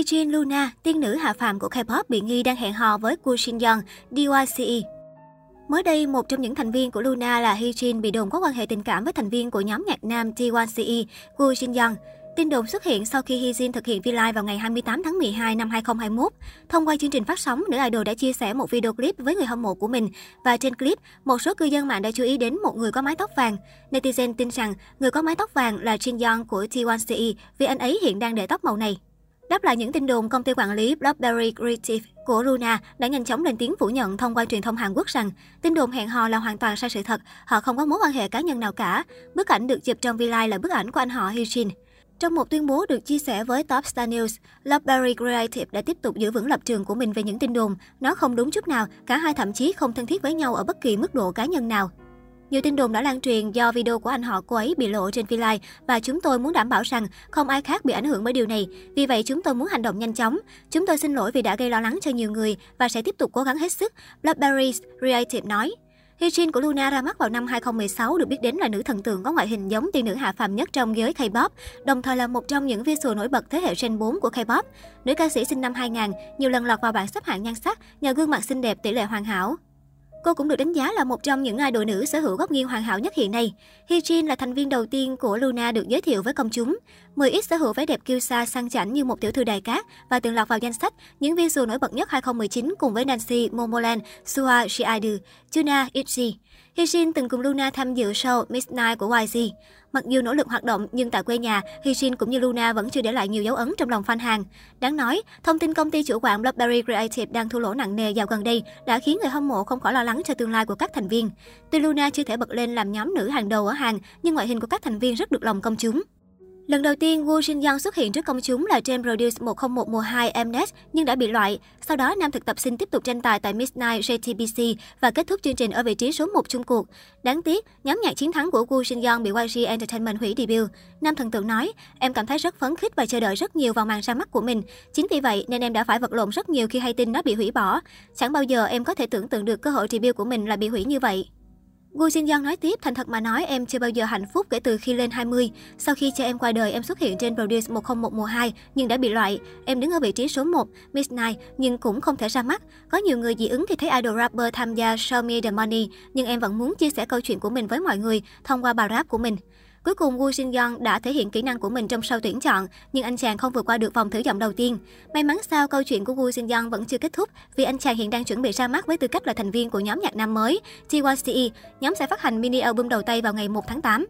Hyejin Luna, tiên nữ hạ phàm của K-pop bị nghi đang hẹn hò với Woo Shin Young, DYCE. Mới đây, một trong những thành viên của Luna là Hyejin bị đồn có quan hệ tình cảm với thành viên của nhóm nhạc nam D1CE, Woo Shin Young. Tin đồn xuất hiện sau khi Hyejin thực hiện V-Live vào ngày 28 tháng 12 năm 2021. Thông qua chương trình phát sóng, nữ idol đã chia sẻ một video clip với người hâm mộ của mình. Và trên clip, một số cư dân mạng đã chú ý đến một người có mái tóc vàng. Netizen tin rằng người có mái tóc vàng là Jin Young của T1CE vì anh ấy hiện đang để tóc màu này. Đáp lại những tin đồn, công ty quản lý Blackberry Creative của Luna đã nhanh chóng lên tiếng phủ nhận thông qua truyền thông Hàn Quốc rằng tin đồn hẹn hò là hoàn toàn sai sự thật, họ không có mối quan hệ cá nhân nào cả. Bức ảnh được chụp trong V-Live là bức ảnh của anh họ Hyejin. Trong một tuyên bố được chia sẻ với Top Star News, Blackberry Creative đã tiếp tục giữ vững lập trường của mình về những tin đồn. Nó không đúng chút nào, cả hai thậm chí không thân thiết với nhau ở bất kỳ mức độ cá nhân nào. Nhiều tin đồn đã lan truyền do video của anh họ cô ấy bị lộ trên V-Live và chúng tôi muốn đảm bảo rằng không ai khác bị ảnh hưởng bởi điều này. Vì vậy chúng tôi muốn hành động nhanh chóng. Chúng tôi xin lỗi vì đã gây lo lắng cho nhiều người và sẽ tiếp tục cố gắng hết sức, Blackberry Creative nói. Hyejin của Luna ra mắt vào năm 2016 được biết đến là nữ thần tượng có ngoại hình giống tiên nữ hạ phàm nhất trong giới K-pop, đồng thời là một trong những visual nổi bật thế hệ Gen 4 của K-pop. Nữ ca sĩ sinh năm 2000, nhiều lần lọt vào bảng xếp hạng nhan sắc nhờ gương mặt xinh đẹp tỷ lệ hoàn hảo. Cô cũng được đánh giá là một trong những idol nữ sở hữu góc nghiêng hoàn hảo nhất hiện nay. Hyejin là thành viên đầu tiên của Luna được giới thiệu với công chúng. 10X sở hữu vẻ đẹp kiêu sa sang chảnh như một tiểu thư đài cát và từng lọt vào danh sách những visual nổi bật nhất 2019 cùng với Nancy, Momoland, Suha Shiaidu, Juna Itzy. Hyejin từng cùng Luna tham dự show Midnight của YG. Mặc dù nỗ lực hoạt động nhưng tại quê nhà, Hyejin cũng như Luna vẫn chưa để lại nhiều dấu ấn trong lòng fan hàng. Đáng nói, thông tin công ty chủ quản Blackberry Creative đang thua lỗ nặng nề dạo gần đây đã khiến người hâm mộ không khỏi lo lắng cho tương lai của các thành viên. Tuy Luna chưa thể bật lên làm nhóm nữ hàng đầu ở Hàn, nhưng ngoại hình của các thành viên rất được lòng công chúng. Lần đầu tiên, Woo Shin Young xuất hiện trước công chúng là trên Produce 101 mùa 2 Mnet nhưng đã bị loại. Sau đó, nam thực tập sinh tiếp tục tranh tài tại Miss Night JTBC và kết thúc chương trình ở vị trí số 1 chung cuộc. Đáng tiếc, nhóm nhạc chiến thắng của Woo Shin Young bị YG Entertainment hủy debut. Nam thần tượng nói, em cảm thấy rất phấn khích và chờ đợi rất nhiều vào màn ra mắt của mình. Chính vì vậy nên em đã phải vật lộn rất nhiều khi hay tin nó bị hủy bỏ. Chẳng bao giờ em có thể tưởng tượng được cơ hội debut của mình là bị hủy như vậy. Gu Jin Young nói tiếp, thành thật mà nói em chưa bao giờ hạnh phúc kể từ khi lên 20. Sau khi cha em qua đời, em xuất hiện trên Produce 101 mùa 2 nhưng đã bị loại. Em đứng ở vị trí số 1, Miss Night nhưng cũng không thể ra mắt. Có nhiều người dị ứng khi thấy idol rapper tham gia Show Me The Money, nhưng em vẫn muốn chia sẻ câu chuyện của mình với mọi người thông qua bài rap của mình. Cuối cùng Woo Shin Young đã thể hiện kỹ năng của mình trong sau tuyển chọn, nhưng anh chàng không vượt qua được vòng thử giọng đầu tiên. May mắn sao câu chuyện của Woo Shin Young vẫn chưa kết thúc vì anh chàng hiện đang chuẩn bị ra mắt với tư cách là thành viên của nhóm nhạc nam mới TYCE. Nhóm sẽ phát hành mini album đầu tay vào ngày 1 tháng 8.